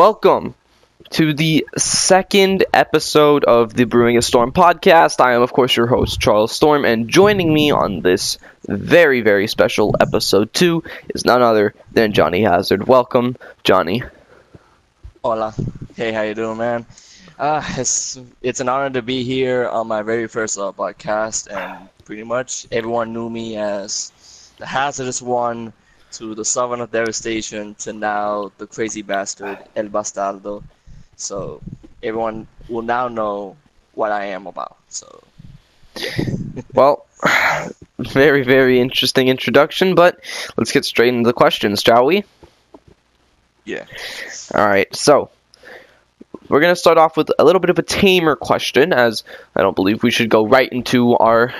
Welcome to the second episode of the Brewing a Storm podcast. I am, of course, your host, Charles Storm, and joining me on this very, very special episode two is none other than Johnny Hazard. Welcome, Johnny. Hola. Hey, how you doing, man? Uh, it's it's an honor to be here on my very first uh, podcast, and pretty much everyone knew me as the hazardous one to the Sovereign of Devastation to now the crazy bastard El Bastardo. So everyone will now know what I am about. So Well, very, very interesting introduction, but let's get straight into the questions, shall we? yeah, All right, so we're gonna start off with a little bit of a tamer question, as I don't believe we should go right into our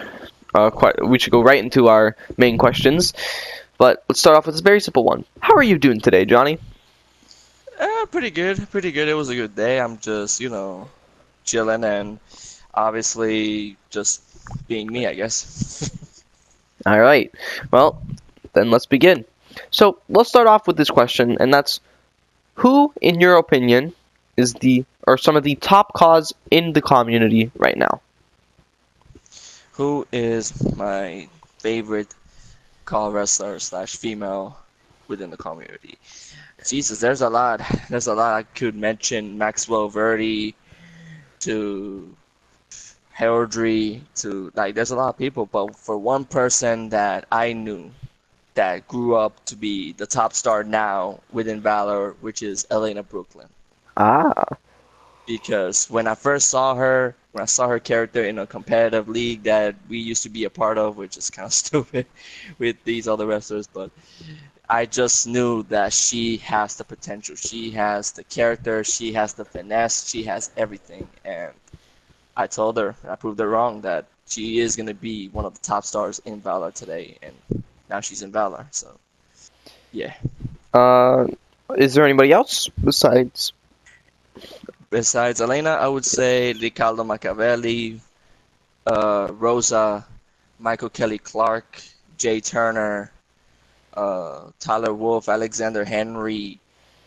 uh, que- we should go right into our main questions. But let's start off with this very simple one. How are you doing today, Johnny? uh, pretty good, pretty good. It was a good day. I'm just you know chilling and obviously just being me, I guess. All right. Well, then let's begin. So let's start off with this question, and that's who, in your opinion, is the or some of the top CAWs in the community right now? Who is my favorite CAW wrestler slash female within the community? Jesus, there's a lot. There's a lot I could mention. Maxwell Verdi to Heraldry to like there's a lot of people, but for one person that I knew that grew up to be the top star now within Valor, which is Elena Brooklyn Ah, because when I first saw her, when I saw her character in a competitive league that we used to be a part of, which is kind of stupid with these other wrestlers, but I just knew that she has the potential. She has the character, she has the finesse, she has everything. And I told her, I proved her wrong, that she is going to be one of the top stars in Valor today. And now she's in Valor. So, yeah. uh, is there anybody else besides? Besides Elena, I would say Riccardo Machiavelli, uh, Rosa, Michael Kelly Clark, Jay Turner, uh, Tyler Wolf, Alexander Henry,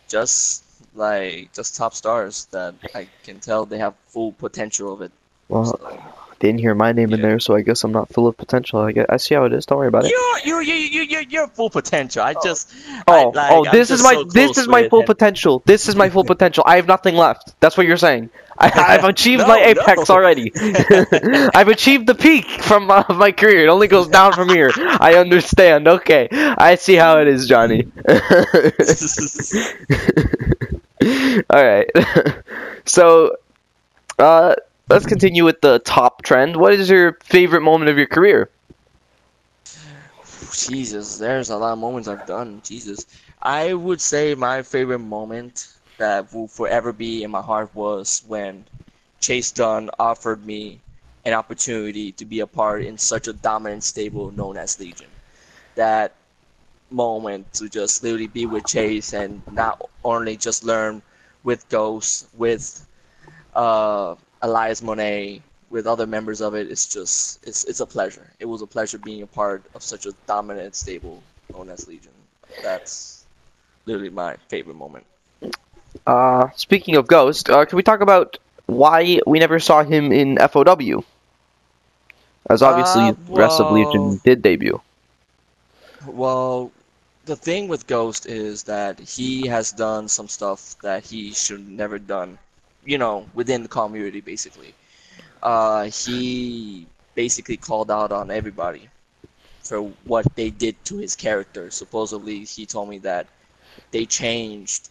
just like just top stars that I can tell they have full potential of it. Well, So, didn't hear my name in there, so I guess I'm not full of potential. I guess I see how it is. Don't worry about it. you you you you you you're full potential. I just Oh, I, like, oh, this is my so this close is my full it. potential. This is my full potential. I have nothing left. That's what you're saying. I, I've achieved No, my apex no. already. I've achieved the peak from uh, my career. It only goes down from here. I understand. Okay, I see how it is, Johnny. All right. so, uh, let's continue with the top trend. What is your favorite moment of your career? Jesus, there's a lot of moments I've done. Jesus. I would say my favorite moment that will forever be in my heart was when Chase Dunn offered me an opportunity to be a part in such a dominant stable known as Legion. That moment to just literally be with Chase and not only just learn with Ghost, with uh, Elias Monet, with other members of it, it's just it's it's a pleasure. It was a pleasure being a part of such a dominant stable known as Legion. That's literally my favorite moment. Uh, speaking of Ghost, uh, can we talk about why we never saw him in FOW? As obviously, Uh, the rest of Legion did debut. Well, the thing with Ghost is that he has done some stuff that he should never done, you know, within the community basically. Uh, he basically called out on everybody for what they did to his character. Supposedly, he told me that they changed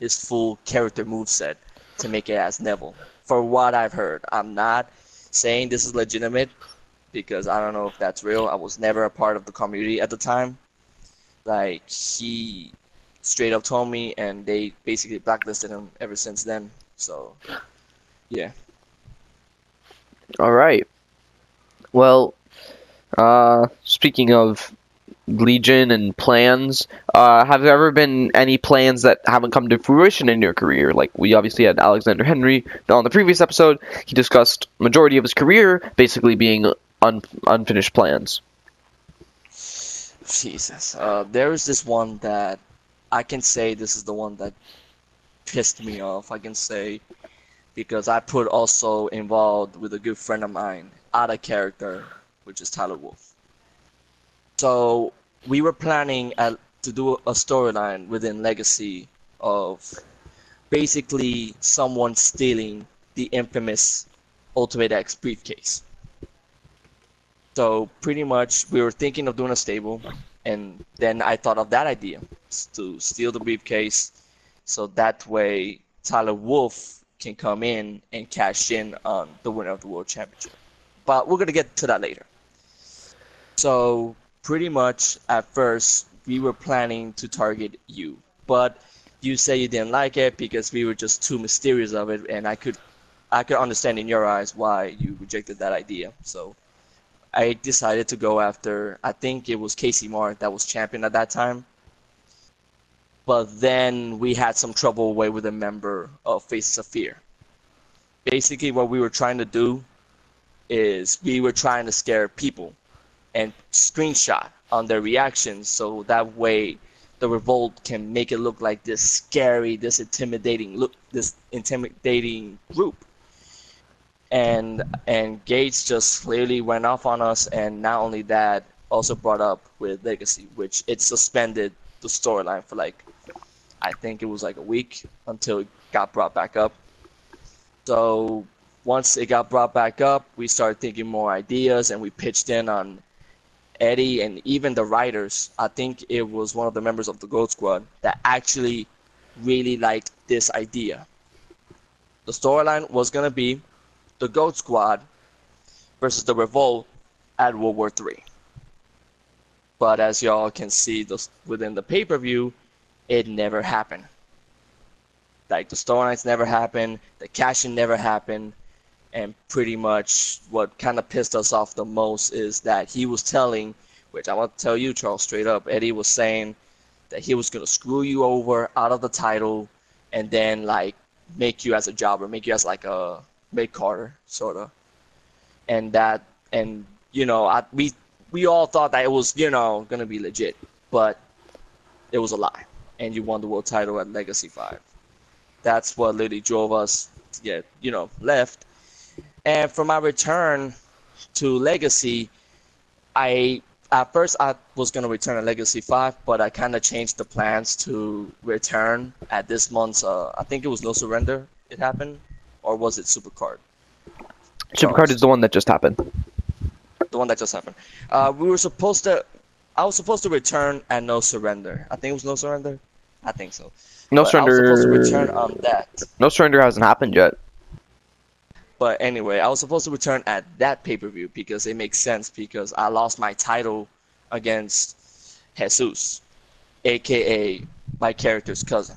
his full character moveset to make it as Neville. For what I've heard, I'm not saying this is legitimate because I don't know if that's real. I was never a part of the community at the time. Like he straight up told me, and they basically blacklisted him ever since then. So, yeah. All right. Well, uh, speaking of Legion and plans, uh, have there ever been any plans that haven't come to fruition in your career? Like we obviously had Alexander Henry on the previous episode. He discussed majority of his career basically being un- unfinished plans. Jesus. Uh, there is this one that I can say this is the one that pissed me off, I can say, because I put also involved with a good friend of mine, out of character, which is Tyler Wolf. So we were planning at, to do a storyline within Legacy of basically someone stealing the infamous Ultimate X briefcase. So pretty much we were thinking of doing a stable, and then I thought of that idea to steal the briefcase, so that way Tyler Wolf can come in and cash in on the winner of the world championship. But we're gonna get to that later. So pretty much at first we were planning to target you, but you say you didn't like it because we were just too mysterious of it, and I could I could understand in your eyes why you rejected that idea. So I decided to go after I think it was Casey Mark that was champion at that time. But then we had some trouble away with a member of Faces of Fear. Basically what we were trying to do is we were trying to scare people and screenshot on their reactions so that way the revolt can make it look like this scary, this intimidating look this intimidating group and and Gates just clearly went off on us, and not only that, also brought up with Legacy, which it suspended the storyline for like, I think it was like a week until it got brought back up. So once it got brought back up, we started thinking more ideas, and we pitched in on Eddie and even the writers. I think it was one of the members of the Gold Squad that actually really liked this idea. The storyline was gonna be the Goat Squad versus the Revolt at World War III. But as y'all can see this, within the pay per view, it never happened. Like the storylines never happened, the cashing never happened, and pretty much what kind of pissed us off the most is that he was telling, which I want to tell you, Charles, straight up, Eddie was saying that he was gonna screw you over out of the title, and then like make you as a jobber, make you as like a mid carder, sort of, and that, and you know, I, we we all thought that it was you know gonna be legit, but it was a lie, and you won the world title at Legacy Five. That's what literally drove us to get you know left, and for my return to Legacy, I at first I was gonna return at Legacy Five, but I kind of changed the plans to return at this month's. Uh, I think it was No Surrender. It happened or was it Supercard? Supercard is the one that just happened. The one that just happened. Uh, we were supposed to. I was supposed to return and no surrender. I think it was no surrender. I think so. No But surrender. I was supposed to return on that. No surrender hasn't happened yet. But anyway, I was supposed to return at that pay per view because it makes sense because I lost my title against Jesus, aka my character's cousin.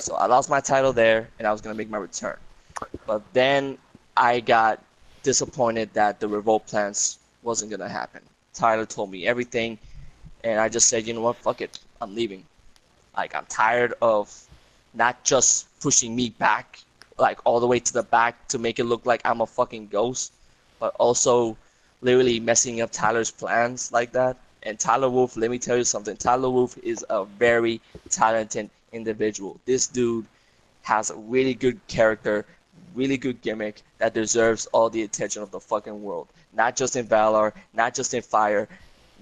So I lost my title there, and I was gonna make my return. But then I got disappointed that the revolt plans wasn't gonna happen. Tyler told me everything, and I just said, you know what, fuck it, I'm leaving. Like I'm tired of not just pushing me back, like all the way to the back to make it look like I'm a fucking ghost, but also literally messing up Tyler's plans like that. And Tyler Wolf, let me tell you something. Tyler Wolf is a very talented individual. This dude has a really good character, really good gimmick that deserves all the attention of the fucking world. Not just in Valor, not just in Fire,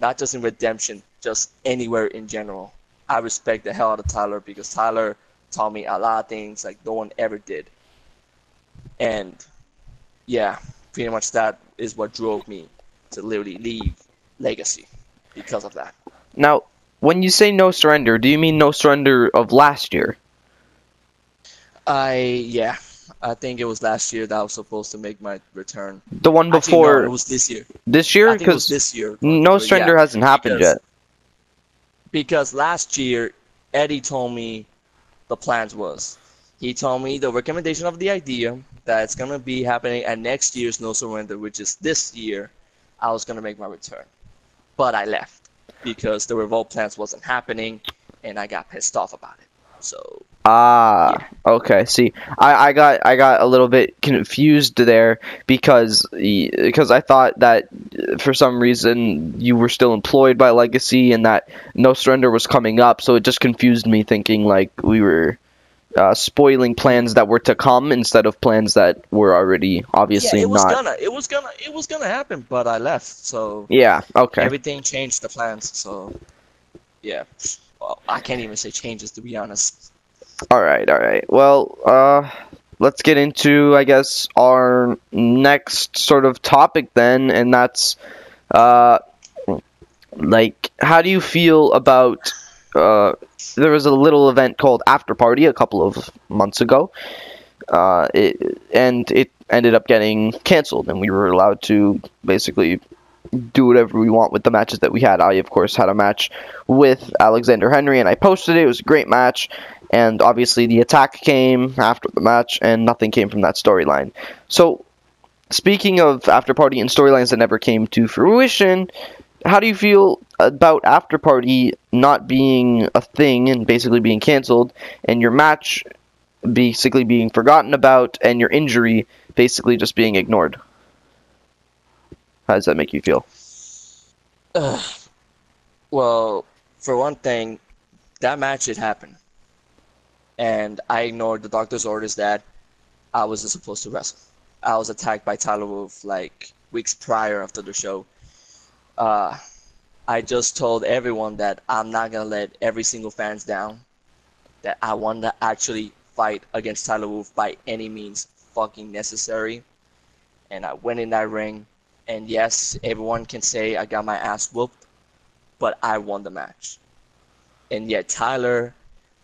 not just in Redemption, just anywhere in general. I respect the hell out of Tyler because Tyler taught me a lot of things like no one ever did. And yeah, pretty much that is what drove me to literally leave Legacy because of that. Now, when you say no surrender, do you mean no surrender of last year? I yeah, I think it was last year that I was supposed to make my return. The one Actually, no, before it was this year. this year? I think it was Because this year. no surrender yeah, hasn't happened yet. Because last year, Eddie told me the plans was. He told me the recommendation of the idea that it's gonna be happening at next year's No Surrender, which is this year. I was gonna make my return, but I left because the revolt plans wasn't happening, and I got pissed off about it. So Ah, okay. See, I, I got I got a little bit confused there because because I thought that uh, for some reason you were still employed by Legacy and that no surrender was coming up, so it just confused me, thinking like we were uh, spoiling plans that were to come instead of plans that were already obviously yeah, it was not. gonna, it was gonna, it was gonna happen, but I left, so Yeah. Okay. everything changed the plans. So, yeah, well, I can't even say changes to be honest. All right. All right. Well, uh, let's get into I guess our next sort of topic then, and that's uh, like how do you feel about uh, there was a little event called After Party a couple of months ago. Uh, it, and it ended up getting canceled, and we were allowed to basically do whatever we want with the matches that we had. I, of course, had a match with Alexander Henry, and I posted it. It was a great match, and obviously the attack came after the match, and nothing came from that storyline. So, speaking of after party and storylines that never came to fruition, how do you feel about after party not being a thing and basically being canceled, and your match basically being forgotten about, and your injury basically just being ignored? How does that make you feel? Ugh. Well, for one thing, that match had happened, and I ignored the doctor's orders that I wasn't supposed to wrestle. I was attacked by Tyler Wolf like weeks prior after the show. Uh, I just told everyone that I'm not gonna let every single fans down. That I want to actually fight against Tyler Wolf by any means fucking necessary. And I went in that ring, and yes, everyone can say I got my ass whooped, but I won the match. And yet Tyler,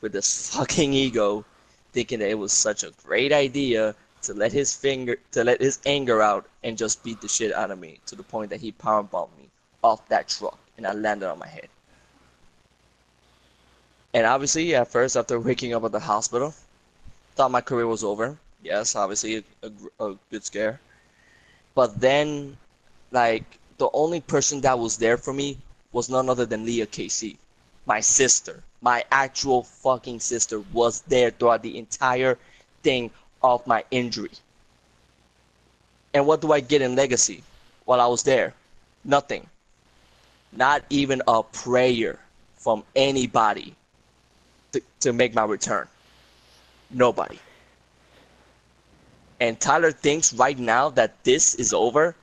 with this fucking ego, thinking that it was such a great idea to let his finger to let his anger out and just beat the shit out of me to the point that he powerbombed me off that truck and I landed on my head. And obviously, at first, after waking up at the hospital, thought my career was over. Yes, obviously, a, a, a good scare. But then, like, the only person that was there for me was none other than Leah Casey, my sister. My actual fucking sister was there throughout the entire thing of my injury. And what do I get in legacy while I was there? Nothing. Not even a prayer from anybody to, to make my return. Nobody. And Tyler thinks right now that this is over,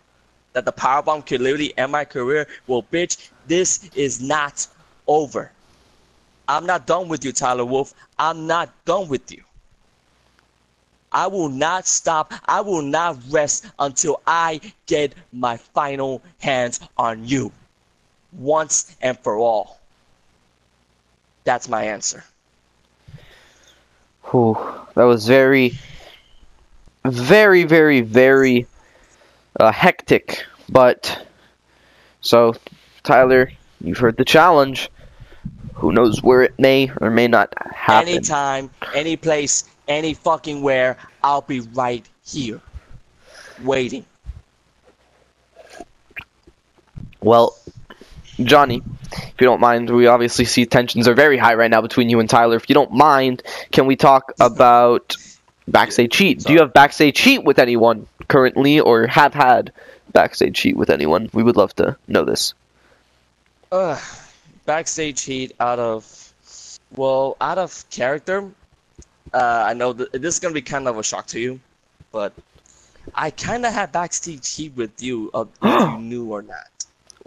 that the powerbomb could literally end my career. Well, bitch, this is not over. I'm not done with you, Tyler Wolf. I'm not done with you. I will not stop. I will not rest until I get my final hands on you. Once and for all. That's my answer. Whew, that was very, very, very, very uh, hectic. But so, Tyler, you've heard the challenge. Who knows where it may or may not happen? Anytime, any place, any fucking where, I'll be right here. Waiting. Well, Johnny, if you don't mind, we obviously see tensions are very high right now between you and Tyler. If you don't mind, can we talk about backstage heat? Do you have backstage heat with anyone currently, or have had backstage heat with anyone? We would love to know this. Uh, backstage heat out of, well, out of character. Uh, I know th- this is gonna be kind of a shock to you, but I kind of had backstage heat with you, uh, if you knew or not.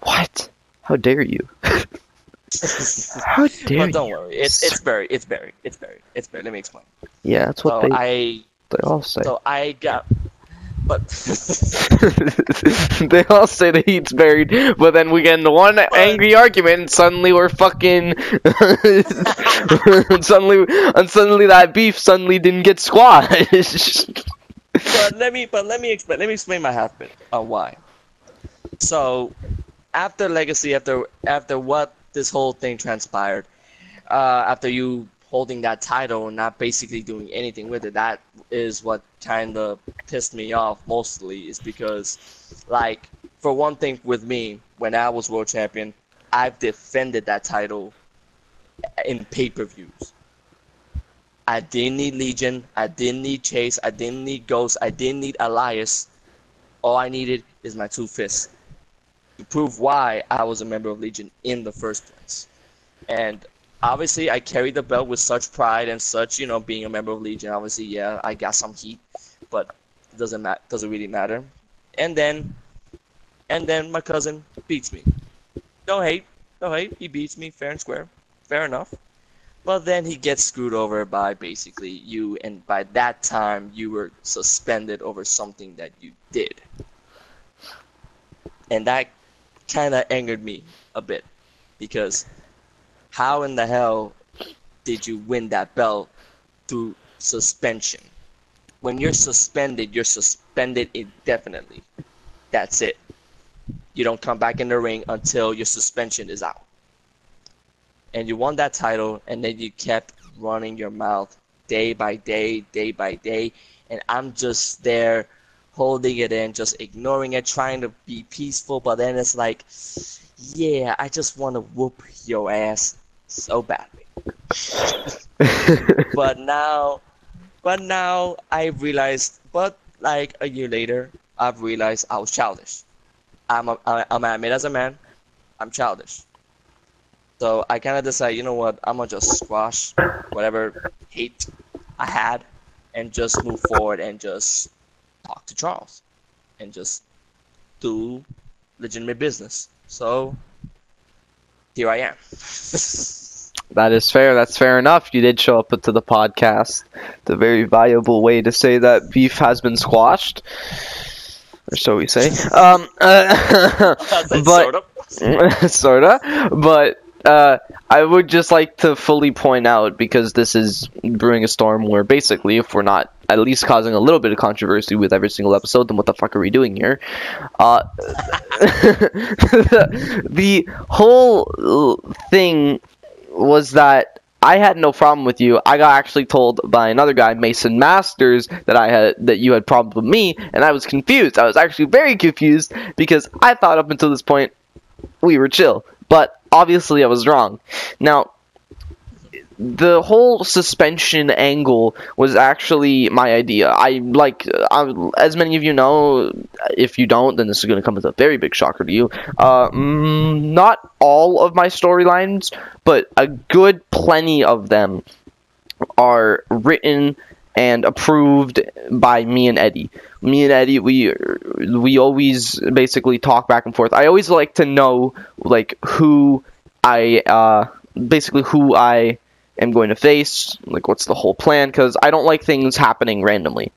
What? How dare you? How dare you But don't you? worry, it's it's buried, it's buried, it's buried, it's buried. Let me explain. Yeah, that's what So they, I, they all say. so I got, but they all say the heat's buried, but then we get into one angry argument, and suddenly we're fucking. and suddenly, and suddenly that beef suddenly didn't get squashed. but let me but let me explain let me explain my half bit on why. So after Legacy, after after what this whole thing transpired, uh, after you holding that title and not basically doing anything with it, that is what kind of pissed me off mostly. Is because, like, for one thing, with me when I was world champion, I've defended that title in pay per views. I didn't need Legion. I didn't need Chase. I didn't need Ghost. I didn't need Elias. All I needed is my two fists to prove why I was a member of Legion in the first place. And obviously I carried the belt with such pride and such, you know, being a member of Legion. Obviously, yeah, I got some heat, but it doesn't ma- doesn't really matter. And then, and then my cousin beats me. No hate, no hate. He beats me fair and square, fair enough. But then he gets screwed over by basically you, and by that time you were suspended over something that you did, and that kind of angered me a bit because how in the hell did you win that belt through suspension? When you're suspended, you're suspended indefinitely. That's it. You don't come back in the ring until your suspension is out. And you won that title, and then you kept running your mouth day by day, day by day. And I'm just there holding it in, just ignoring it, trying to be peaceful. But then it's like, yeah, I just want to whoop your ass so badly. but now, but now I realized, but like a year later, I've realized I was childish. I'm a, I'm admit as a man, I'm childish. So I kind of decided, you know what, I'm gonna just squash whatever hate I had, and just move forward and just talk to Charles, and just do legitimate business. So here I am. That is fair. That's fair enough. You did show up to the podcast. It's a very valuable way to say that beef has been squashed, or so we say. Um, uh, but sort of. sorta. But uh, I would just like to fully point out because this is brewing a storm where basically, if we're not at least causing a little bit of controversy with every single episode, then what the fuck are we doing here? Uh, the, the whole thing was that I had no problem with you. I got actually told by another guy, Mason Masters, that I had that you had problems with me, and I was confused. I was actually very confused because I thought up until this point we were chill, but obviously I was wrong. Now, the whole suspension angle was actually my idea. I like, I, as many of you know, if you don't, then this is going to come as a very big shocker to you. Uh, mm, not all of my storylines, but a good plenty of them are written and approved by me and Eddie. Me and Eddie, we we always basically talk back and forth. I always like to know like who I uh basically who I am going to face, like what's the whole plan cuz I don't like things happening randomly.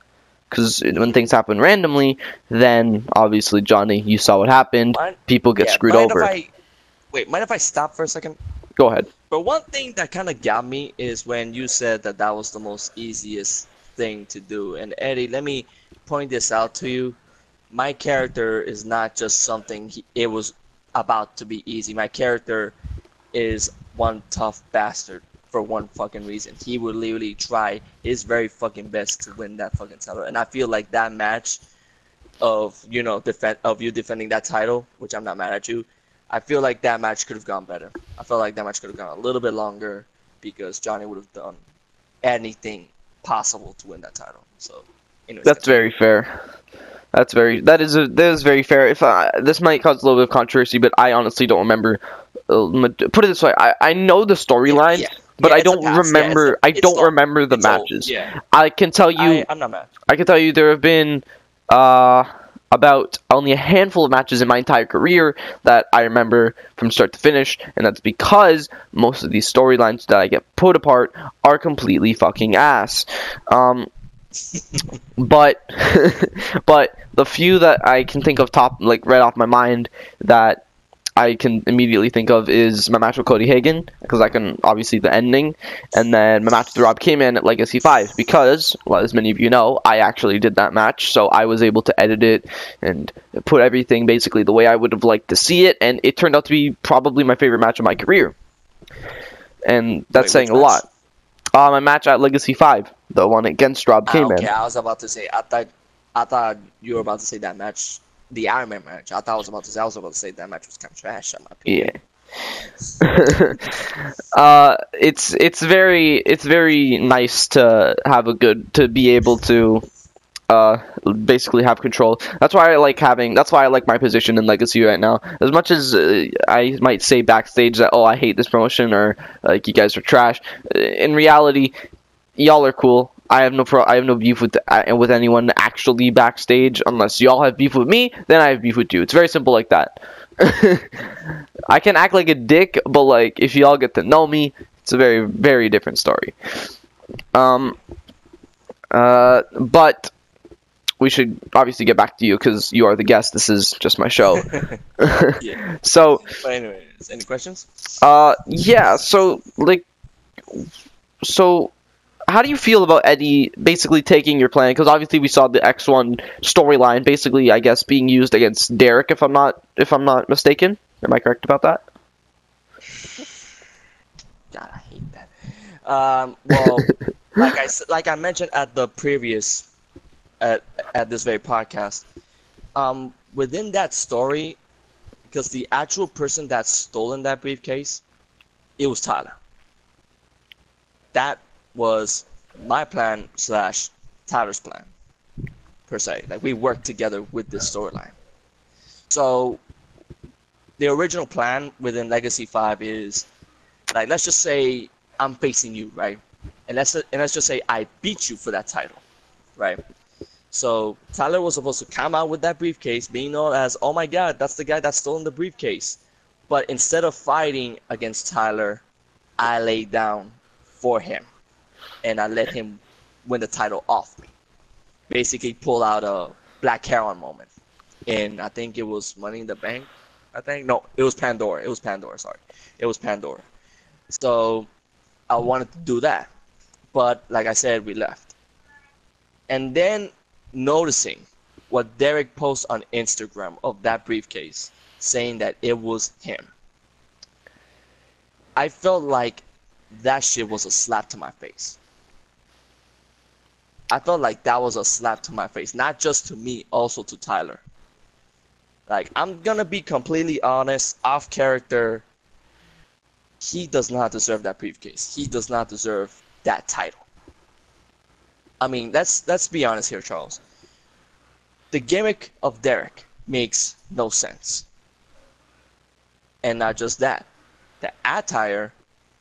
Cuz when things happen randomly, then obviously Johnny, you saw what happened. Mind- People get yeah, screwed over. I, wait, mind if I stop for a second? Go ahead. But one thing that kind of got me is when you said that that was the most easiest thing to do. And Eddie, let me point this out to you. My character is not just something he, it was about to be easy. My character is one tough bastard for one fucking reason. He would literally try his very fucking best to win that fucking title. And I feel like that match of you know defend of you defending that title, which I'm not mad at you. I feel like that match could have gone better. I felt like that match could have gone a little bit longer because Johnny would have done anything possible to win that title. So, anyways, That's very fair. That's very that is a, that is very fair. If I, this might cause a little bit of controversy, but I honestly don't remember. Uh, put it this way: I, I know the storyline, Yeah. but Yeah, I don't remember. I don't remember the old. matches. Yeah, I can tell you. I, I'm not mad. I can tell you there have been uh, about only a handful of matches in my entire career that I remember from start to finish, and that's because most of these storylines that I get put apart are completely fucking ass. Um, but but the few that I can think of top like right off my mind that I can immediately think of is my match with Cody Hagan because I can obviously the ending, and then my match with Rob Kamen at Legacy Five because, well, as many of you know, I actually did that match, so I was able to edit it and put everything basically the way I would have liked to see it, and it turned out to be probably my favorite match of my career, and that's Wait, saying a lot. Uh, my match at Legacy Five, the one against Rob Ah, Kamen. okay, I was about to say. I thought, I thought you were about to say that match, the Iron Man match. I thought I was about to say. I was about to say that match was kind of trash. In my opinion. Yeah. uh, it's it's very it's very nice to have a good to be able to uh, basically have control. That's why I like having. That's why I like my position in Legacy right now. As much as uh, I might say backstage that oh I hate this promotion or like you guys are trash, uh, in reality, y'all are cool. I have no pro. I have no beef with uh, with anyone actually backstage unless y'all have beef with me. Then I have beef with you. It's very simple like that. I can act like a dick, but like if y'all get to know me, it's a very very different story. Um. Uh. But we should obviously get back to you because you are the guest. This is just my show. Yeah. so, But anyways, any questions? uh, yeah. So, like, so, how do you feel about Eddie basically taking your plan? Because obviously we saw the X1 storyline, basically, I guess, being used against Derek. If I'm not, if I'm not mistaken, am I correct about that? God, I hate that. Um, well, like I like I mentioned at the previous at at this very podcast, um, within that story, because the actual person that stolen that briefcase, it was Tyler. That was my plan slash Tyler's plan, per se. Like we worked together with this storyline. So, the original plan within Legacy Five is like let's just say I'm facing you, right? And let's and let's just say I beat you for that title, right? So Tyler was supposed to come out with that briefcase, being known as, oh my god, that's the guy that stolen the briefcase. But instead of fighting against Tyler, I laid down for him, and I let him win the title off me. Basically, pull out a Black Heron moment, and I think it was Money in the Bank. I think no, it was Pandora. It was Pandora. Sorry, it was Pandora. So I wanted to do that. But like I said, we left. And then noticing what Derek posted on Instagram of that briefcase, saying that it was him. I felt like that shit was a slap to my face. I felt like that was a slap to my face, not just to me, also to Tyler. Like, I'm gonna be completely honest, off character, he does not deserve that briefcase. He does not deserve that title. I mean, let's let's be honest here, Charles. The gimmick of Derek makes no sense. And not just that, the attire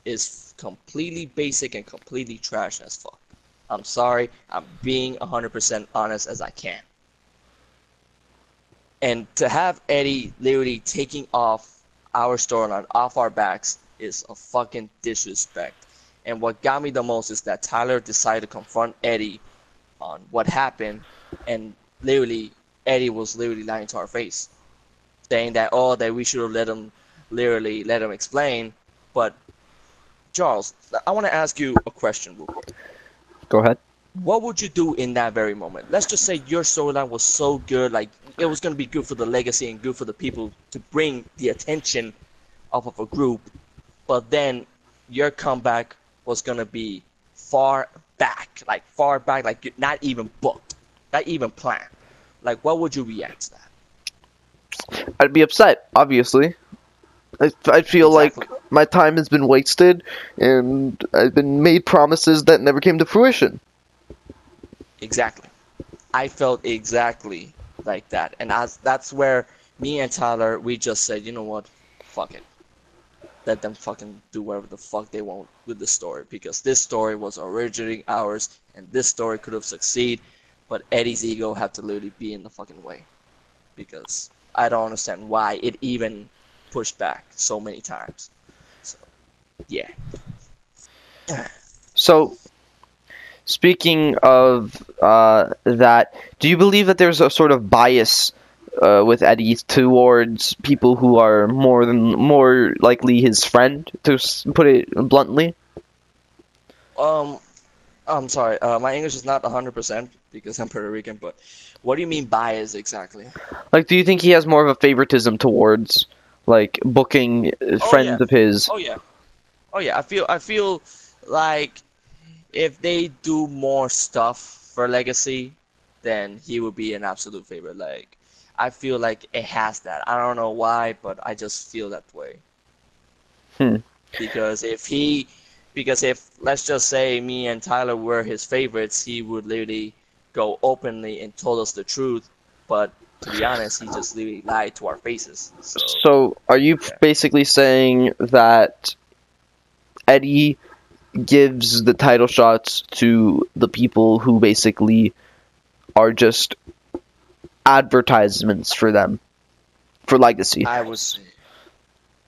is completely basic and completely trash as fuck. I'm sorry, I'm being 100% honest as I can. And to have Eddie literally taking off our storyline off our backs is a fucking disrespect. And what got me the most is that Tyler decided to confront Eddie on what happened, and literally Eddie was literally lying to our face, saying that oh that we should have let him literally let him explain. But Charles, I want to ask you a question real quick. Go ahead. What would you do in that very moment? Let's just say your storyline was so good, like it was gonna be good for the legacy and good for the people to bring the attention off of a group, but then your comeback was gonna be far back, like far back, like not even booked, not even planned. Like, what would you react to that? I'd be upset, obviously. I, I feel Exactly. like my time has been wasted, and I've been made promises that never came to fruition. Exactly. I felt exactly like that, and as that's where me and Tyler we just said, you know what, fuck it. Let them fucking do whatever the fuck they want with the story because this story was originally ours, and this story could have succeeded, but Eddie's ego had to literally be in the fucking way because I don't understand why it even pushed back so many times. So, yeah. So, speaking of uh, that, do you believe that there's a sort of bias uh, with Eddie towards people who are more than more likely his friend, to put it bluntly? Um, I'm sorry. Uh, my English is not 100% because I'm Puerto Rican, but what do you mean bias exactly? Like, do you think he has more of a favoritism towards like booking uh, friends yeah. of his? Oh yeah. Oh yeah. I feel I feel like if they do more stuff for Legacy, then he would be an absolute favorite. Like I feel like it has that. I don't know why, but I just feel that way. Hmm. Because if he, because if let's just say me and Tyler were his favorites, he would literally go openly and told us the truth, but to be honest, he just literally lied to our faces. So, So, are you Yeah. basically saying that Eddie gives the title shots to the people who basically are just advertisements for them for Legacy? I would say,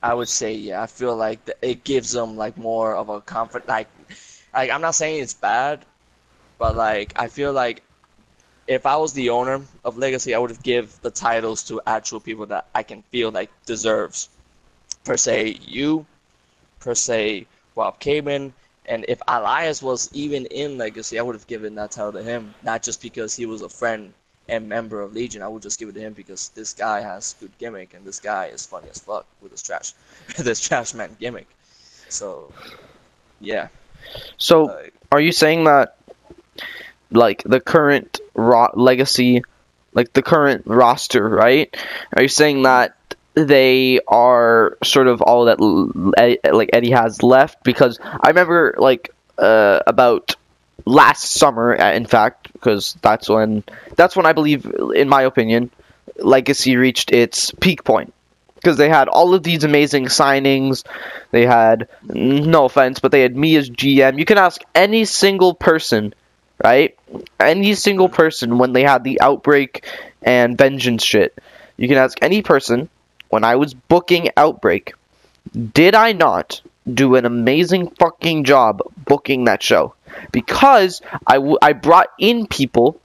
I would say, yeah. I feel like th- it gives them like more of a comfort. Like, like I'm not saying it's bad, but like I feel like if I was the owner of Legacy, I would have give the titles to actual people that I can feel like deserves. Per se, you, per se, Rob Kamen, and if Elias was even in Legacy, I would have given that title to him, not just because he was a friend and member of Legion. I would just give it to him because this guy has good gimmick and this guy is funny as fuck with his trash, this trash man gimmick. So, yeah. So, like, are you saying that like the current ro- legacy like the current roster right? Are you saying that they are sort of all that like Eddie has left? Because I remember like uh, about last summer uh, in fact because that's when that's when I believe in my opinion legacy reached its peak point. Because they had all of these amazing signings. They had no offense but they had me as GM you can ask any single person right? Any single person when they had the outbreak and vengeance shit you can ask any person when I was booking outbreak did I not do an amazing fucking job booking that show? Because I, w- I brought in people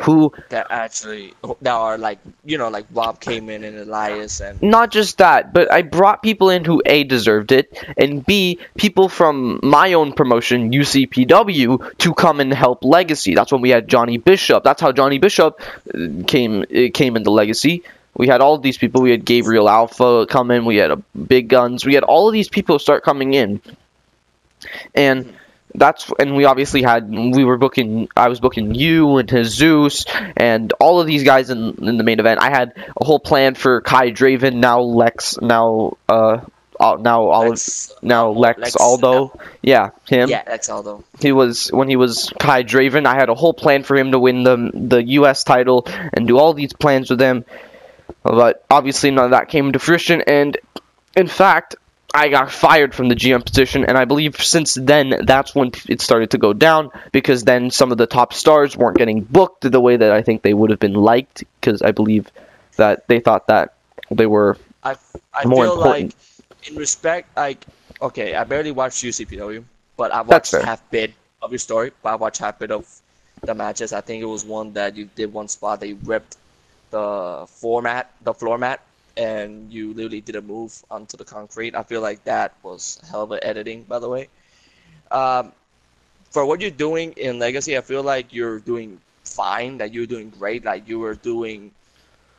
who that actually that are like you know like Rob in and Elias and not just that, but I brought people in who A deserved it, and B people from my own promotion, UCPW, to come and help Legacy. That's when we had Johnny Bishop. That's how Johnny Bishop uh, came uh, came into Legacy. We had all of these people. We had Gabriel Alpha come in. We had Big Guns. We had all of these people start coming in, and that's and we obviously had we were booking I was booking you and His Jesus and all of these guys in in the main event. I had a whole plan for Kai Draven, now Lex, now uh uh, now all Lex, now Lex, Lex- Aldo. Yeah, him. yeah, Lex Aldo. He was when he was Kai Draven. I had a whole plan for him to win the the U.S. title and do all these plans with him, but obviously none of that came to fruition. And in fact, I got fired from the GM position, and I believe since then that's when it started to go down because then some of the top stars weren't getting booked the way that I think they would have been liked because I believe that they thought that they were I I More feel important. like in respect like okay, I barely watched UCPW, but I watched half bit of your story. But I watched half bit of the matches. I think it was one that you did one spot that you ripped the format, the floor mat, and you literally did a move onto the concrete. I feel like that was hell of a editing, by the way. Um, for what you're doing in Legacy, I feel like you're doing fine. That you're doing great. Like you were doing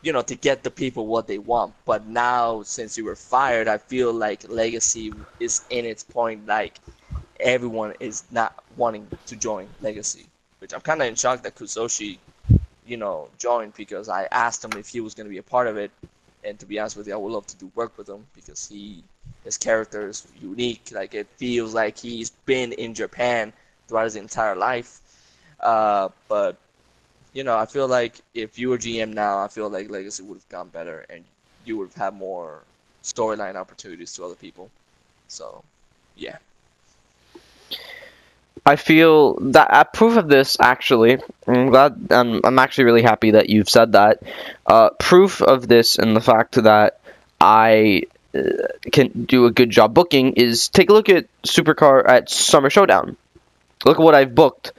you know, to get the people what they want. But now, since you were fired, I feel like Legacy is in its point. Like everyone is not wanting to join Legacy, which I'm kind of in shock that Kusoshi, you know, joined because I asked him if he was going to be a part of it. And to be honest with you, I would love to do work with him because he, his character is unique. Like it feels like he's been in Japan throughout his entire life. Uh, but you know, I feel like if you were GM now, I feel like Legacy would have gone better and you would have had more storyline opportunities to other people. So, yeah. I feel that uh, proof of this actually. I'm glad. I'm, I'm actually really happy that you've said that. Uh, proof of this and the fact that I uh, can do a good job booking is take a look at Supercard at Summer Showdown. Look at what I've booked.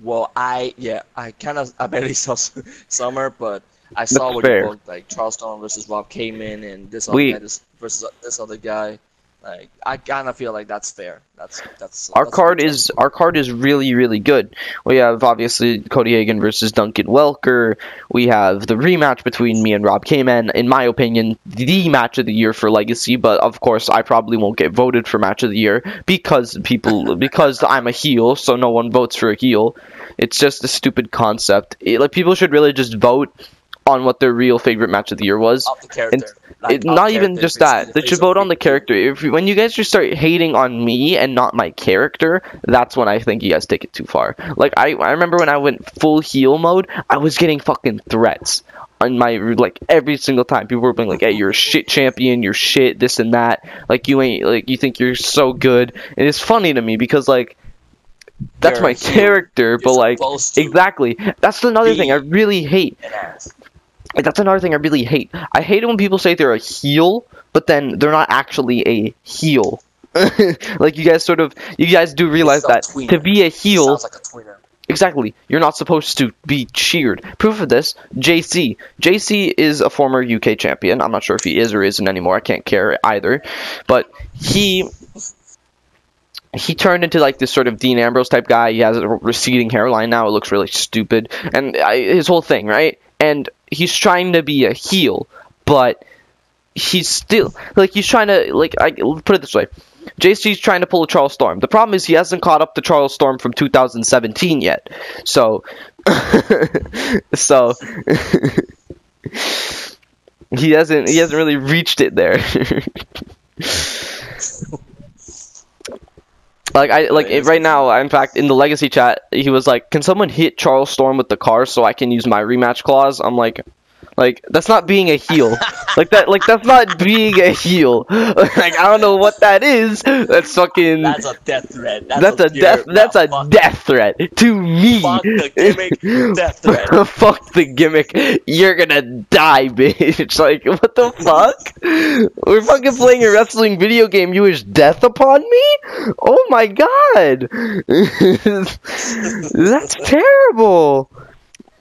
Well, I yeah, I kind of I barely saw Summer, but I saw That's what fair. you booked, like Charles Storm versus Rob Kamen and this other We- guy this, versus this other guy. Like I kind of feel like that's fair. That's that's Our that's card is our card is really really good. We have obviously Cody Hagan versus Duncan Welker. We have the rematch between me and Rob Kamen. In my opinion, the match of the year for Legacy. But of course, I probably won't get voted for match of the year because people because I'm a heel, so no one votes for a heel. It's just a stupid concept. It- like people should really just vote on what their real favorite match of the year was. off the character. like, it, not even just that. the They should vote on the character. If when you guys just start hating on me and not my character, that's when I think you guys take it too far. Like I, I remember when I went full heel mode, I was getting fucking threats on my like every single time. People were being like, "Hey, you're a shit champion. You're shit. This and that. Like you ain't like you think you're so good." And it's funny to me because like that's You're my character, but like exactly that's another thing I really hate. Like, that's another thing I really hate. I hate it when people say they're a heel, but then they're not actually a heel. like you guys sort of, you guys do realize that tweener. to be a heel, like a exactly, you're not supposed to be cheered. Proof of this, JC. JC is a former UK champion. I'm not sure if he is or isn't anymore. I can't care either, but he. He turned into like this sort of Dean Ambrose type guy. He has a receding hairline now. It looks really stupid, and I, his whole thing, right? And he's trying to be a heel, but he's still like he's trying to like I put it this way. JC's trying to pull a Charles Storm. The problem is he hasn't caught up to Charles Storm from 2017 yet. So so he hasn't he hasn't really reached it there. Like I like it, right now. In fact, in the legacy chat, he was like, "Can someone hit Charles Storm with the car so I can use my rematch clause?" I'm like, like that's not being a heel. like that, like that's not being a heel. like I don't know what that is. That's fucking. That's a death threat. That's, That's a pure- death. That's a fuck, death threat to me. Fuck the gimmick. Death threat. fuck the gimmick. You're gonna die, bitch. Like what the fuck? We're fucking playing a wrestling video game. You wish death upon me? Oh my god. That's terrible.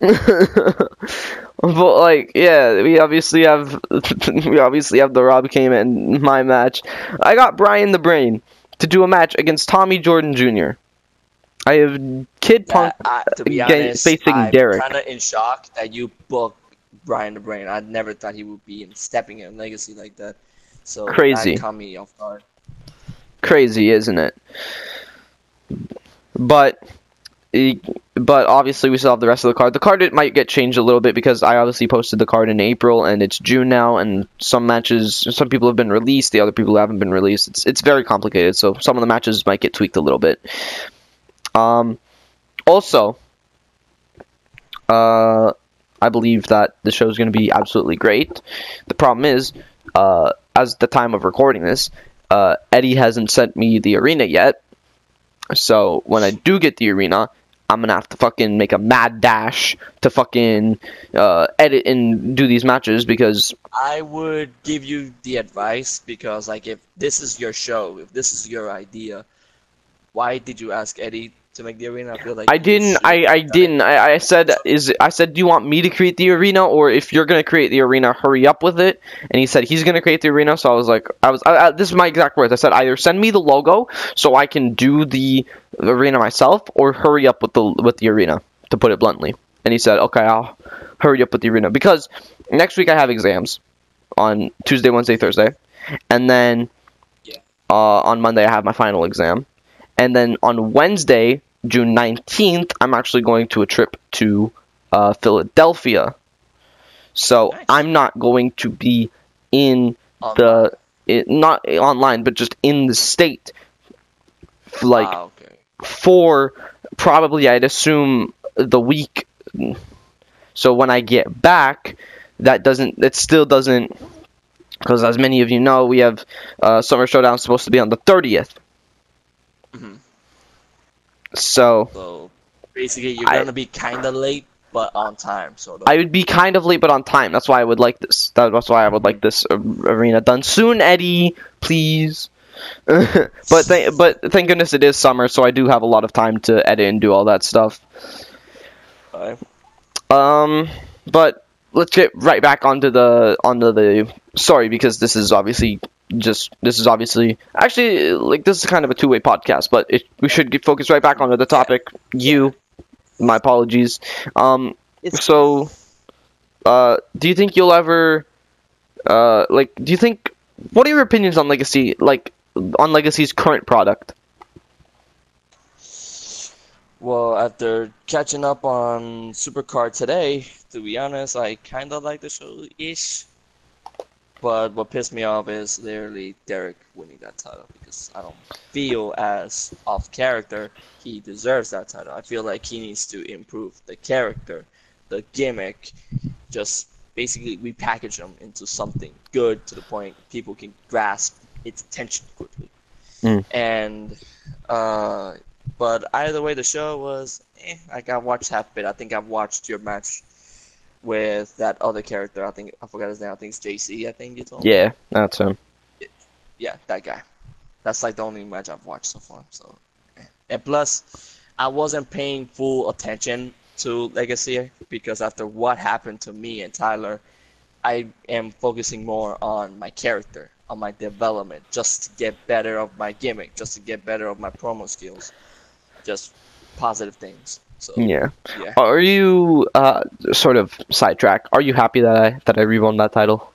but like, yeah, we obviously have we obviously have the Rob came in my match. I got Brian the Brain to do a match against Tommy Jordan Jr. I have Kid Punk I, to be honest, facing Derek. I'm Derek. kind of in shock that you booked Brian the Brain. I never thought he would be in stepping in a Legacy like that. So Crazy. That caught me off guard. crazy, isn't it? But but obviously we still have the rest of the card. The card it might get changed a little bit because I obviously posted the card in April and it's June now and some matches some people have been released, the other people haven't been released. It's it's very complicated, so some of the matches might get tweaked a little bit. Um also uh I believe that the show is going to be absolutely great. The problem is, uh, as the time of recording this, uh, Eddie hasn't sent me the arena yet. So when I do get the arena, I'm gonna have to fucking make a mad dash to fucking uh, edit and do these matches because I would give you the advice because, like, if this is your show, if this is your idea, why did you ask Eddie to make the arena? I feel like I didn't. I, I didn't. I, I said is I said, do you want me to create the arena or if you're gonna create the arena, hurry up with it. And he said he's gonna create the arena. So I was like, I was. I, I, this is my exact words. I said either send me the logo so I can do the arena myself, or hurry up with the with the arena. To put it bluntly. And he said, okay, I'll hurry up with the arena because next week I have exams on Tuesday, Wednesday, Thursday, and then Yeah. uh, on Monday I have my final exam, and then on Wednesday, June 19th, I'm actually going to a trip to uh, Philadelphia. So nice. I'm not going to be in online. the it, not online, but just in the state, like ah, okay. for probably I'd assume the week. So when I get back, that doesn't it still doesn't because as many of you know, we have uh, Summer Showdown supposed to be on the 30th. Mm-hmm. So, so basically, you're I, gonna be kind of late but on time. So sort of. I would be kind of late but on time. That's why I would like this. That's why I would like this uh, arena done soon, Eddie. Please. but th- but thank goodness it is summer, so I do have a lot of time to edit and do all that stuff. Bye. Um, but let's get right back onto the onto the Sorry, because this is obviously just this is obviously actually like this is kind of a two way podcast, but it, we should get focused right back onto the topic. You, my apologies. Um, It's so, uh, do you think you'll ever, uh, like, do you think what are your opinions on Legacy, like, on Legacy's current product? Well, after catching up on Supercard today, to be honest, I kind of like the show ish. But what pissed me off is literally Derek winning that title because I don't feel as off character he deserves that title. I feel like he needs to improve the character, the gimmick, just basically repackage them into something good to the point people can grasp its attention quickly. Mm. And uh, but either way, the show was. Eh, like I watched half bit. I think I've watched your match with that other character. I think I forgot his name. I think it's JC. I think you told. Yeah, that's him. Yeah, that guy. That's like the only match I've watched so far. So, and plus, I wasn't paying full attention to Legacy because after what happened to me and Tyler, I am focusing more on my character, on my development, just to get better of my gimmick, just to get better of my promo skills, just positive things. So Yeah. yeah. Are you uh sort of sidetrack? Are you happy that I that I rewon that title?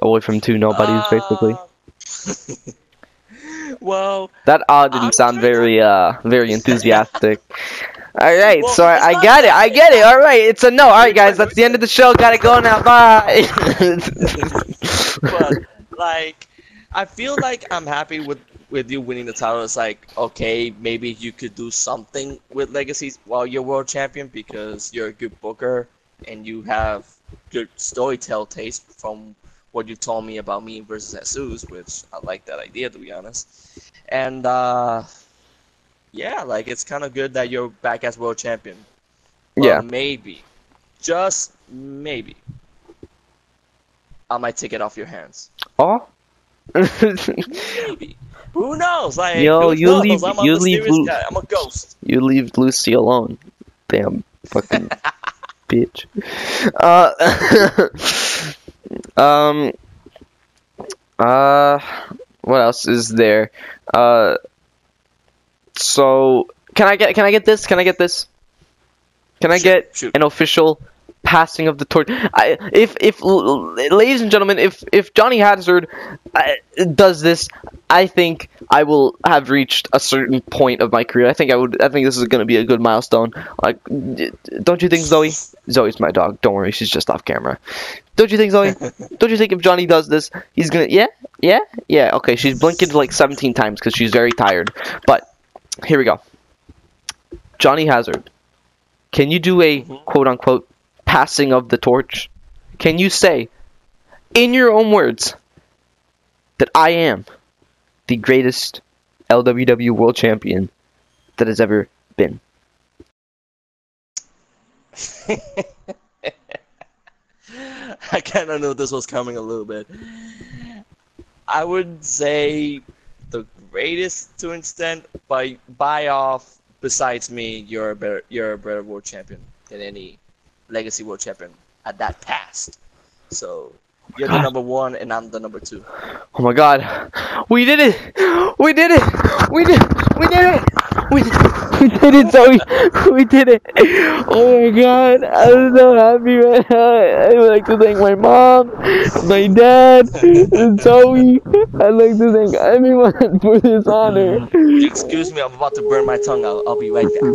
Away from two nobodies, basically. Uh, well, That uh didn't I'm sound very uh very enthusiastic. All right, Well, so I, I got it. I get it. All right, it's a no. All right, guys, that's the end of the show. Gotta go now. Bye. but like I feel like I'm happy with with you winning the title. It's like okay, maybe you could do something with legacies while you're world champion because you're a good booker and you have good storytell taste from what you told me about me versus Jesus, which I like that idea to be honest. And uh yeah, like it's kind of good that you're back as world champion. But yeah. maybe, just maybe, I might take it off your hands. Oh. Maybe. Who knows? Like, Yo, you knows? leave- I'm a you leave Lu- guy. I'm a ghost. you leave Lucy alone. Damn fucking bitch. Uh, um, uh, what else is there? Uh, so can I get can I get this? Can I get this? Can I Shoot, get shoot. an official passing of the torch? I, if if ladies and gentlemen, if if Johnny Hazard uh, does this, I think I will have reached a certain point of my career. I think I would. I think this is going to be a good milestone. Like, don't you think, Zoe? Zoe's my dog. Don't worry, she's just off camera. Don't you think, Zoe? don't you think if Johnny does this, he's gonna? Yeah, yeah, yeah. Okay, she's blinking like 17 times because she's very tired. But here we go. Johnny Hazard, can you do a Mhm. quote unquote passing of the torch? Can you say, in your own words, that I am the greatest LWW World Champion that has ever been? I kind of knew this was coming a little bit. I would say the greatest to an extent, by by off. Besides me, you're a better you're a better world champion than any legacy world champion at that past. So oh you're the number one, and I'm the number two. Oh my god. We did it! We did it! We did we did it! We, we did it, Zoe! We did it! Oh my god, I'm so happy right now. I'd like to thank my mom, my dad, and Zoe. I'd like to thank everyone for this honor. Excuse me, I'm about to burn my tongue. I'll, I'll be right back.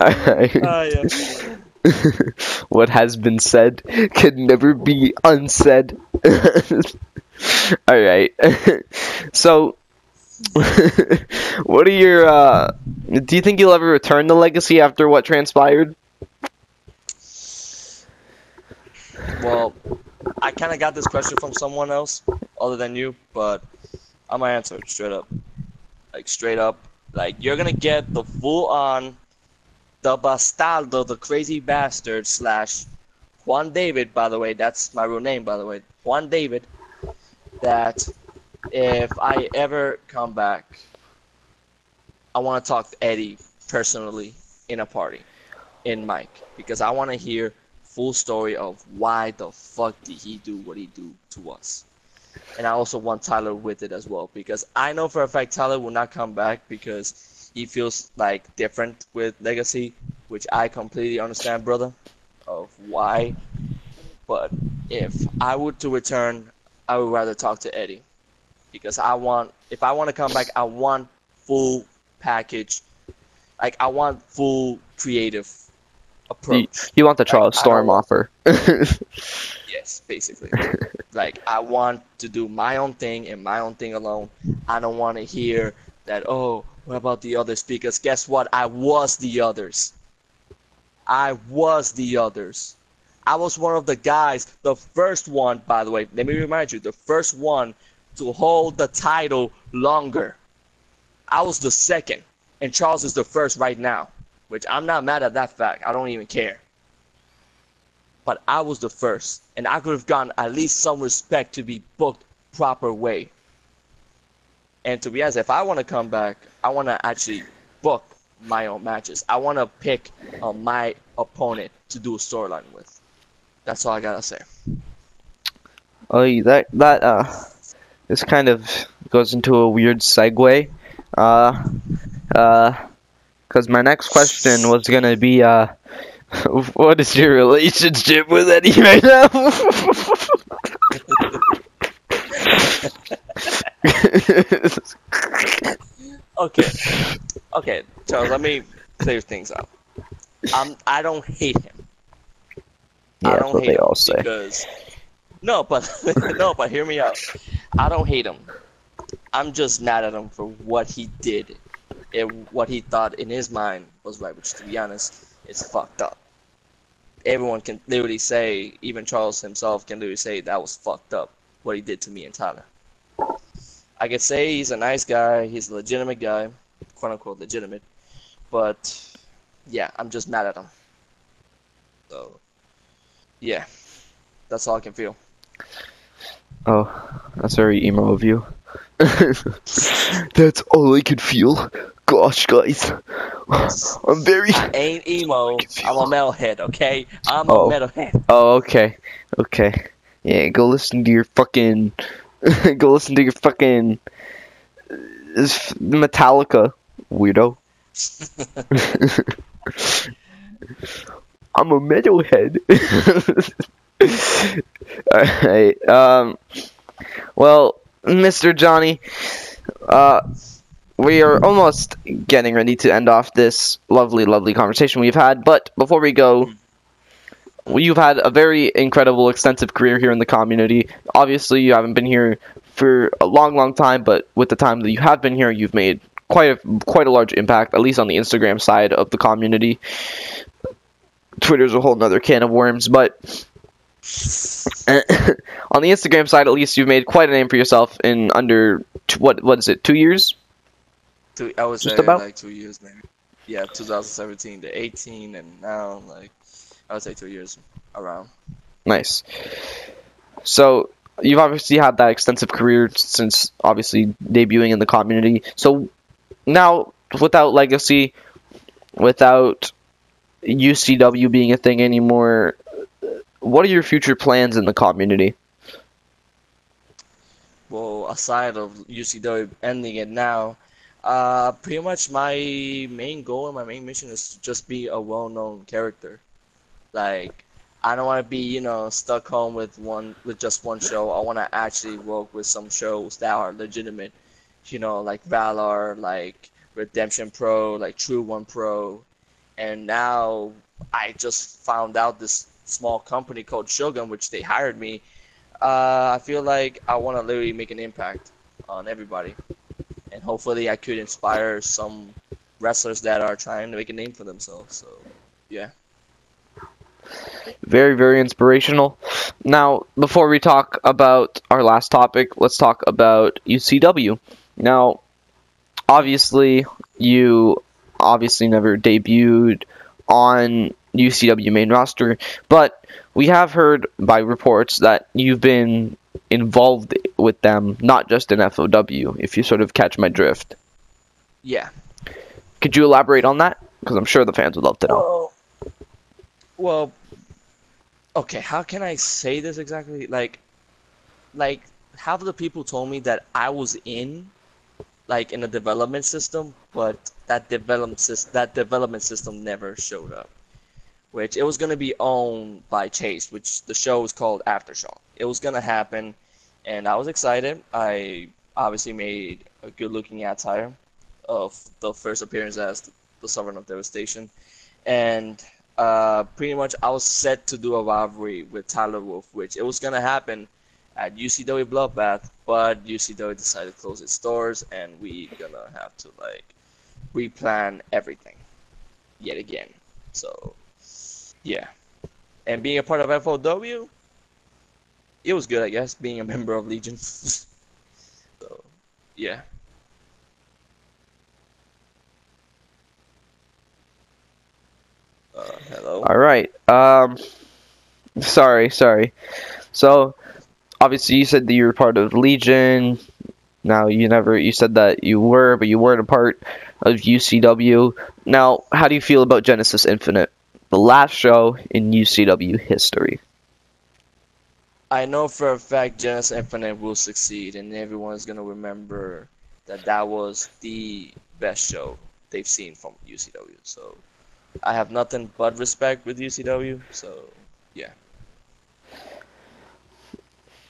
Alright. Ah, yeah. what has been said can never be unsaid. All right. so, what are your? Uh, do you think you'll ever return the legacy after what transpired? Well, I kind of got this question from someone else other than you, but I'm gonna answer it straight up. Like straight up, like you're gonna get the full on, the bastardo, the crazy bastard slash Juan David. By the way, that's my real name. By the way, Juan David. That if I ever come back, I want to talk to Eddie personally in a party, in Mike, because I want to hear full story of why the fuck did he do what he do to us. And I also want Tyler with it as well because I know for a fact Tyler will not come back because he feels like different with Legacy, which I completely understand, brother, of why. But if I were to return, I would rather talk to Eddie because I want if I want to come back, I want full package. Like I want full creative approach. You want the Charles I Storm offer. Yes, basically. like I want to do my own thing and my own thing alone. I don't want to hear that. Oh, what about the others? Because guess what? I was the others. I was the others. I was one of the guys, the first one, by the way. Let me remind you, the first one to hold the title longer. I was the second, and Charles is the first right now, which I'm not mad at that fact. I don't even care but I was the first, and I could have gotten at least some respect to be booked proper way. And to be honest, if I want to come back, I want to actually book my own matches. I want to pick uh, my opponent to do a storyline with. That's all I gotta say. Oh, that that uh, this kind of goes into a weird segue, uh, uh, because my next question was gonna be uh, what is your relationship with Eddie right now? Okay, okay, Charles. Let me clear things up. I'm. I don't hate him. yeah, I don't hate they him all say. because no, but no, but hear me out. I don't hate him. I'm just mad at him for what he did, and what he thought in his mind was right. Which, to be honest, is fucked up. Everyone can literally say, even Charles himself can literally say that was fucked up. What he did to me and Tyler. I could say he's a nice guy. He's a legitimate guy, quote unquote legitimate. But yeah, I'm just mad at him. So yeah, that's all I can feel. Oh, that's very emo of you. that's all I can feel. Gosh, guys, I'm very. I ain't emo. I'm a metalhead, okay? I'm Oh. a metalhead. Oh, okay, okay. Yeah, go listen to your fucking. go listen to your fucking. uh, Metallica, weirdo. I'm a metalhead. Alright, um. Well, Mr. Johnny, uh. We are almost getting ready to end off this lovely, lovely conversation we've had, but before we go, you've had a very incredible, extensive career here in the community. Obviously, you haven't been here for a long, long time, but with the time that you have been here, you've made quite a quite a large impact, at least on the Instagram side of the community. Twitter's a whole nother can of worms, but on the Instagram side, at least you've made quite a name for yourself in under t- what what is it, two years? Two, I would Just say about? like two years, maybe. Yeah, 2017 to 18, and now like I would say two years around. Nice. So you've obviously had that extensive career since obviously debuting in the community. So now, without legacy, without UCW being a thing anymore, what are your future plans in the community? Well, aside of UCW ending it now, uh, pretty much my main goal and my main mission is to just be a well-known character. Like, I don't want to be, you know, stuck home with one with just one show. I want to actually work with some shows that are legitimate, you know, like Valor, like Redemption Pro, like True One Pro, and now I just found out this small company called Shogun, which they hired me. Uh, I feel like I want to literally make an impact on everybody, and hopefully I could inspire some wrestlers that are trying to make a name for themselves. So, yeah. Very, very inspirational. Now, before we talk about our last topic, let's talk about UCW. Now, obviously, you obviously never debuted on UCW main roster, but we have heard by reports that you've been involved with them, not just in FOW, if you sort of catch my drift. Yeah. Could you elaborate on that? Because I'm sure the fans would love to know. Well, okay. How can I say this exactly? Like, like half of the people told me that I was in, like, in a development system, but that development sys- that development system never showed up. Which it was gonna be owned by Chase, which the show was called Aftershock. It was gonna happen, and I was excited. I obviously made a good-looking attire of the first appearance as the Sovereign of Devastation and uh, pretty much I was set to do a rivalry with Tyler Wolf, which it was gonna happen at UCW Bloodbath, but UCW decided to close its doors, and we gonna have to like replan everything yet again. So yeah, and being a part of FOW, it was good, I guess, being a member of Legion. so yeah. Uh, hello. All right. Um, sorry, sorry. So, obviously, you said that you were part of Legion. Now, you never. You said that you were, but you weren't a part of UCW. Now, how do you feel about Genesis Infinite, the last show in UCW history? I know for a fact Genesis Infinite will succeed, and everyone's gonna remember that that was the best show they've seen from UCW. So I have nothing but respect with UCW. So yeah.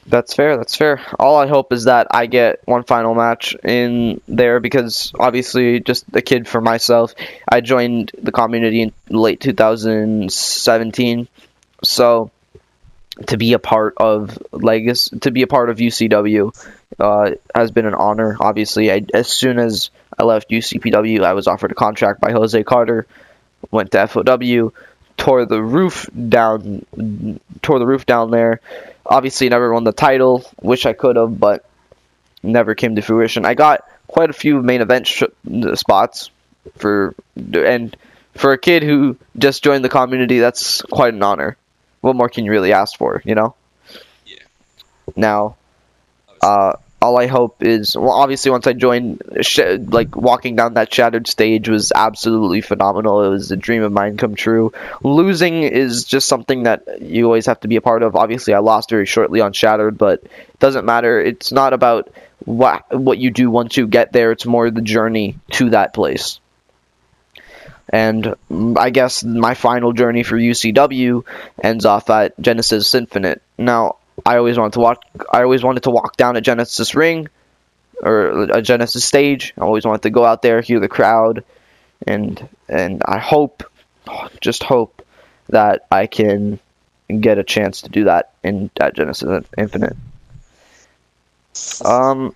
That's fair. That's fair. All I hope is that I get one final match in there because obviously, just a kid for myself, I joined the community in late 2017. So to be a part of Legacy, to be a part of UCW, uh, has been an honor. Obviously, I, as soon as I left UCPW, I was offered a contract by Jose Carter, went to FOW, tore the roof down, tore the roof down there. Obviously, never won the title. Wish I could have, but never came to fruition. I got quite a few main event sh- spots for, and for a kid who just joined the community, that's quite an honor. What more can you really ask for, you know? Yeah. Now, uh, all I hope is, well, obviously, once I joined, sh- like walking down that shattered stage was absolutely phenomenal. It was a dream of mine come true. Losing is just something that you always have to be a part of. Obviously, I lost very shortly on shattered, but it doesn't matter. It's not about what what you do once you get there. It's more the journey to that place. And mm, I guess my final journey for UCW ends off at Genesis Infinite. Now, I always wanted to walk. I always wanted to walk down a Genesis ring or a Genesis stage. I always wanted to go out there, hear the crowd, and and I hope, just hope, that I can get a chance to do that in at Genesis Infinite. Um.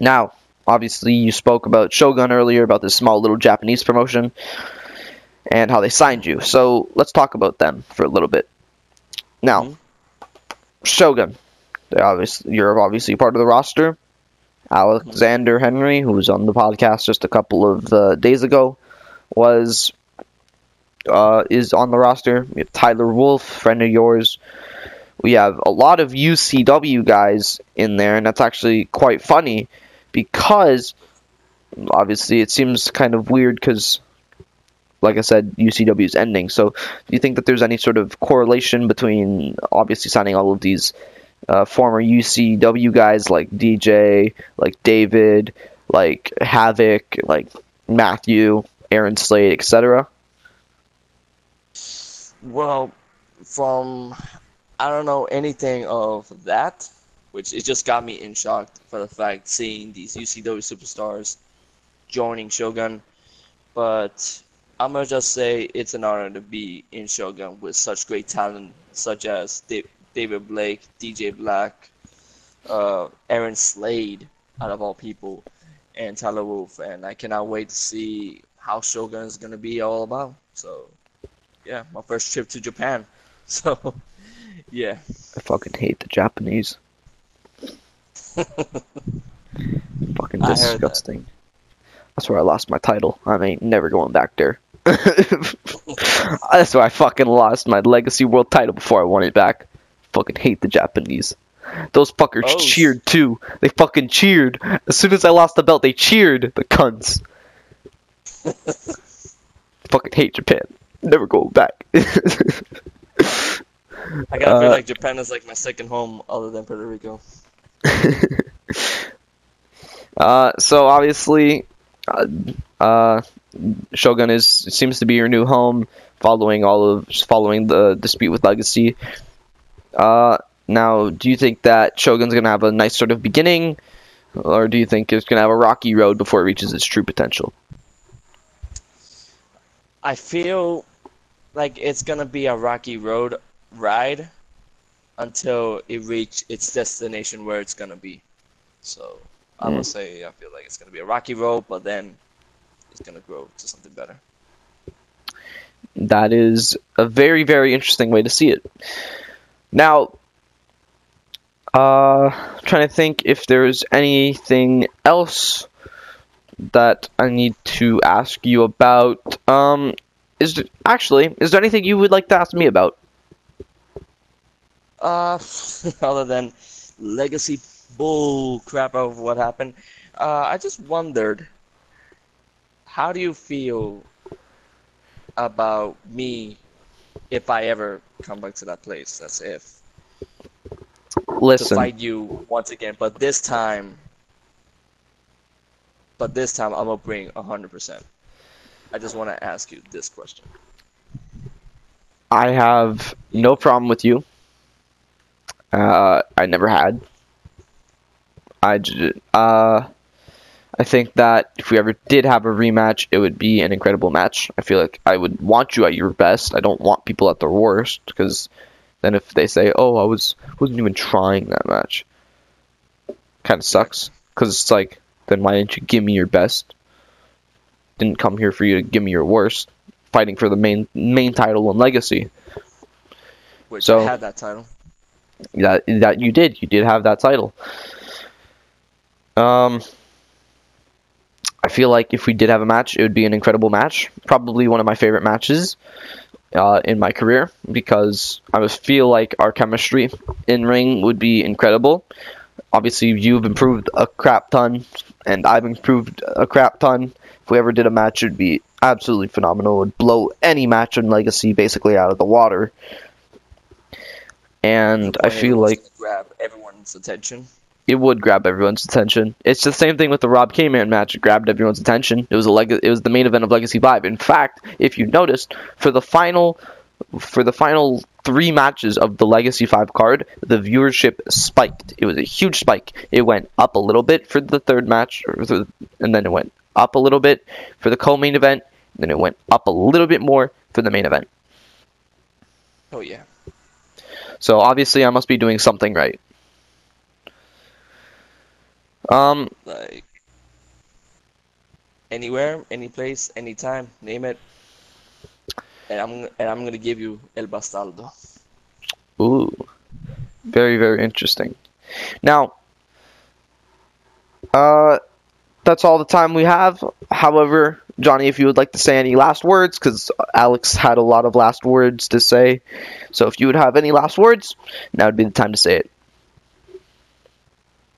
Now, obviously, you spoke about Shogun earlier about this small little Japanese promotion and how they signed you. So let's talk about them for a little bit. Now. Shogun. Obviously you're obviously part of the roster. Alexander Henry, who was on the podcast just a couple of uh, days ago, was uh, is on the roster. We have Tyler Wolf, friend of yours. We have a lot of UCW guys in there, and that's actually quite funny because obviously it seems kind of weird because like I said, UCW is ending. So, do you think that there's any sort of correlation between obviously signing all of these uh, former UCW guys like DJ, like David, like Havoc, like Matthew, Aaron Slade, etc.? Well, from I don't know anything of that, which it just got me in shock for the fact seeing these UCW superstars joining Shogun. But I'm gonna just say it's an honor to be in Shogun with such great talent, such as David Blake, DJ Black, uh, Aaron Slade, out of all people, and Tyler Wolf. And I cannot wait to see how Shogun is gonna be all about. So, yeah, my first trip to Japan. So, yeah. I fucking hate the Japanese. fucking heard that. disgusting. That's where I lost my title. I ain't never going back there. That's why I fucking lost my Legacy World title before I won it back. Fucking hate the Japanese. Those fuckers Oh. cheered too. They fucking cheered. As soon as I lost the belt, they cheered. The cunts. fucking hate Japan. Never go back. I gotta feel Uh, like Japan is like my second home other than Puerto Rico. Uh, so obviously, uh, uh, Shogun is seems to be your new home, following all of following the dispute with Legacy. Uh, now, do you think that Shogun's gonna have a nice sort of beginning, or do you think it's gonna have a rocky road before it reaches its true potential? I feel like it's gonna be a rocky road ride until it reach its destination where it's gonna be. So I Mm. would say I feel like it's gonna be a rocky road, but then it's gonna grow to something better. That is a very, very interesting way to see it. Now, uh, trying to think if there's anything else that I need to ask you about. Um, is there, actually is there anything you would like to ask me about? Uh, other than legacy bull crap of what happened, uh, I just wondered, how do you feel about me if I ever come back to that place? That's if to Listen, fight you once again, but this time, but this time I'm gonna bring a hundred percent. I just want to ask you this question. I have no problem with you. Uh, I never had. I uh, I think that if we ever did have a rematch, it would be an incredible match. I feel like I would want you at your best. I don't want people at their worst because then if they say, "Oh, I was wasn't even trying that match," kind of sucks. Because it's like, then why didn't you give me your best? Didn't come here for you to give me your worst. Fighting for the main main title and legacy. Which So- I had that title. that that you did. You did have that title. Um, I feel like if we did have a match, it would be an incredible match. Probably one of my favorite matches uh, in my career because I feel like our chemistry in ring would be incredible. Obviously, you've improved a crap ton, and I've improved a crap ton. If we ever did a match, it would be absolutely phenomenal. It would blow any match in Legacy basically out of the water. And I feel like grab everyone's attention. It would grab everyone's attention. It's the same thing with the Rob K Man match. It grabbed everyone's attention. It was a leg- it was the main event of Legacy Five. In fact, if you noticed, for the final for the final three matches of the Legacy Five card, the viewership spiked. It was a huge spike. It went up a little bit for the third match, the, and then it went up a little bit for the co-main event. Then it went up a little bit more for the main event. Oh yeah. So obviously, I must be doing something right. Um, Like anywhere, any place, anytime, name it. And I'm and I'm gonna give you El Bastardo. Ooh, very very interesting. Now, uh, that's all the time we have. However, Johnny, if you would like to say any last words, because Alex had a lot of last words to say, so if you would have any last words, now would be the time to say it.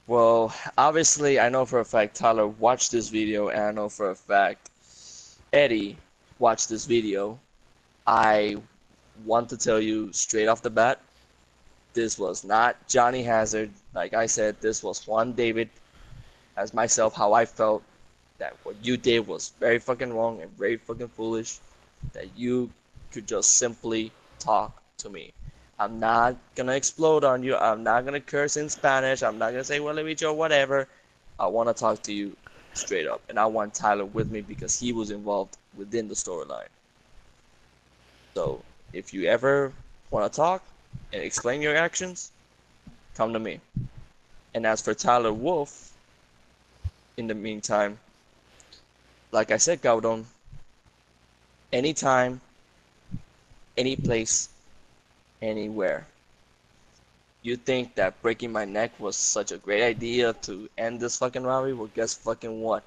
Well, obviously, I know for a fact Tyler watched this video, and I know for a fact Eddie watched this video. I want to tell you straight off the bat, this was not Johnny Hazard. Like I said, this was Juan David, as myself, how I felt that what you did was very fucking wrong and very fucking foolish. That you could just simply talk to me. I'm not gonna explode on you. I'm not gonna curse in Spanish. I'm not gonna say well or whatever. I wanna talk to you straight up. And I want Tyler with me because he was involved within the storyline. So if you ever wanna talk and explain your actions, come to me. And as for Tyler Wolf, in the meantime, like I said, Gaudon, anytime, any place, anywhere. You think that breaking my neck was such a great idea to end this fucking rivalry? Well, guess fucking what?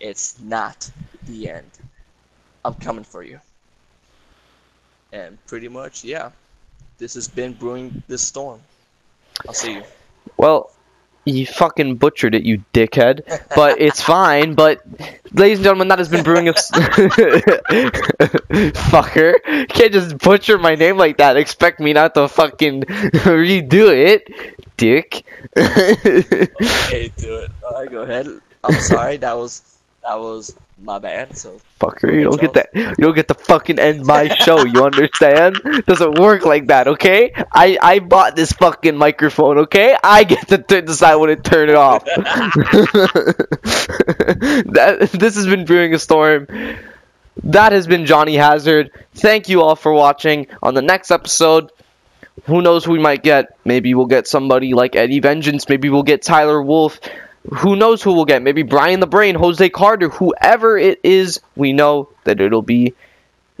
It's not the end. I'm coming for you. And pretty much, yeah, this has been brewing this storm. I'll see you. Well, you fucking butchered it, you dickhead. But it's fine. But, ladies and gentlemen, that has been brewing a s- fucker. You can't just butcher my name like that. Expect me not to fucking redo it, dick. Hey, do it. Alright, go ahead. I'm sorry. That was that was my bad. So fucker, you don't get that. You don't get to fucking end my show. You understand? Doesn't work like that, okay? I I bought this fucking microphone, okay? I get to t- decide when to turn it off. that this has been brewing a storm. that has been Johnny Hazard. Thank you all for watching. On the next episode, who knows who we might get? Maybe we'll get somebody like Eddie Vengeance. Maybe we'll get Tyler Wolf. Who knows who we'll get? Maybe Brian the Brain, Jose Carter, whoever it is, we know that it'll be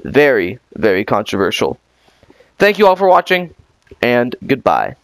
very, very controversial. Thank you all for watching, and goodbye.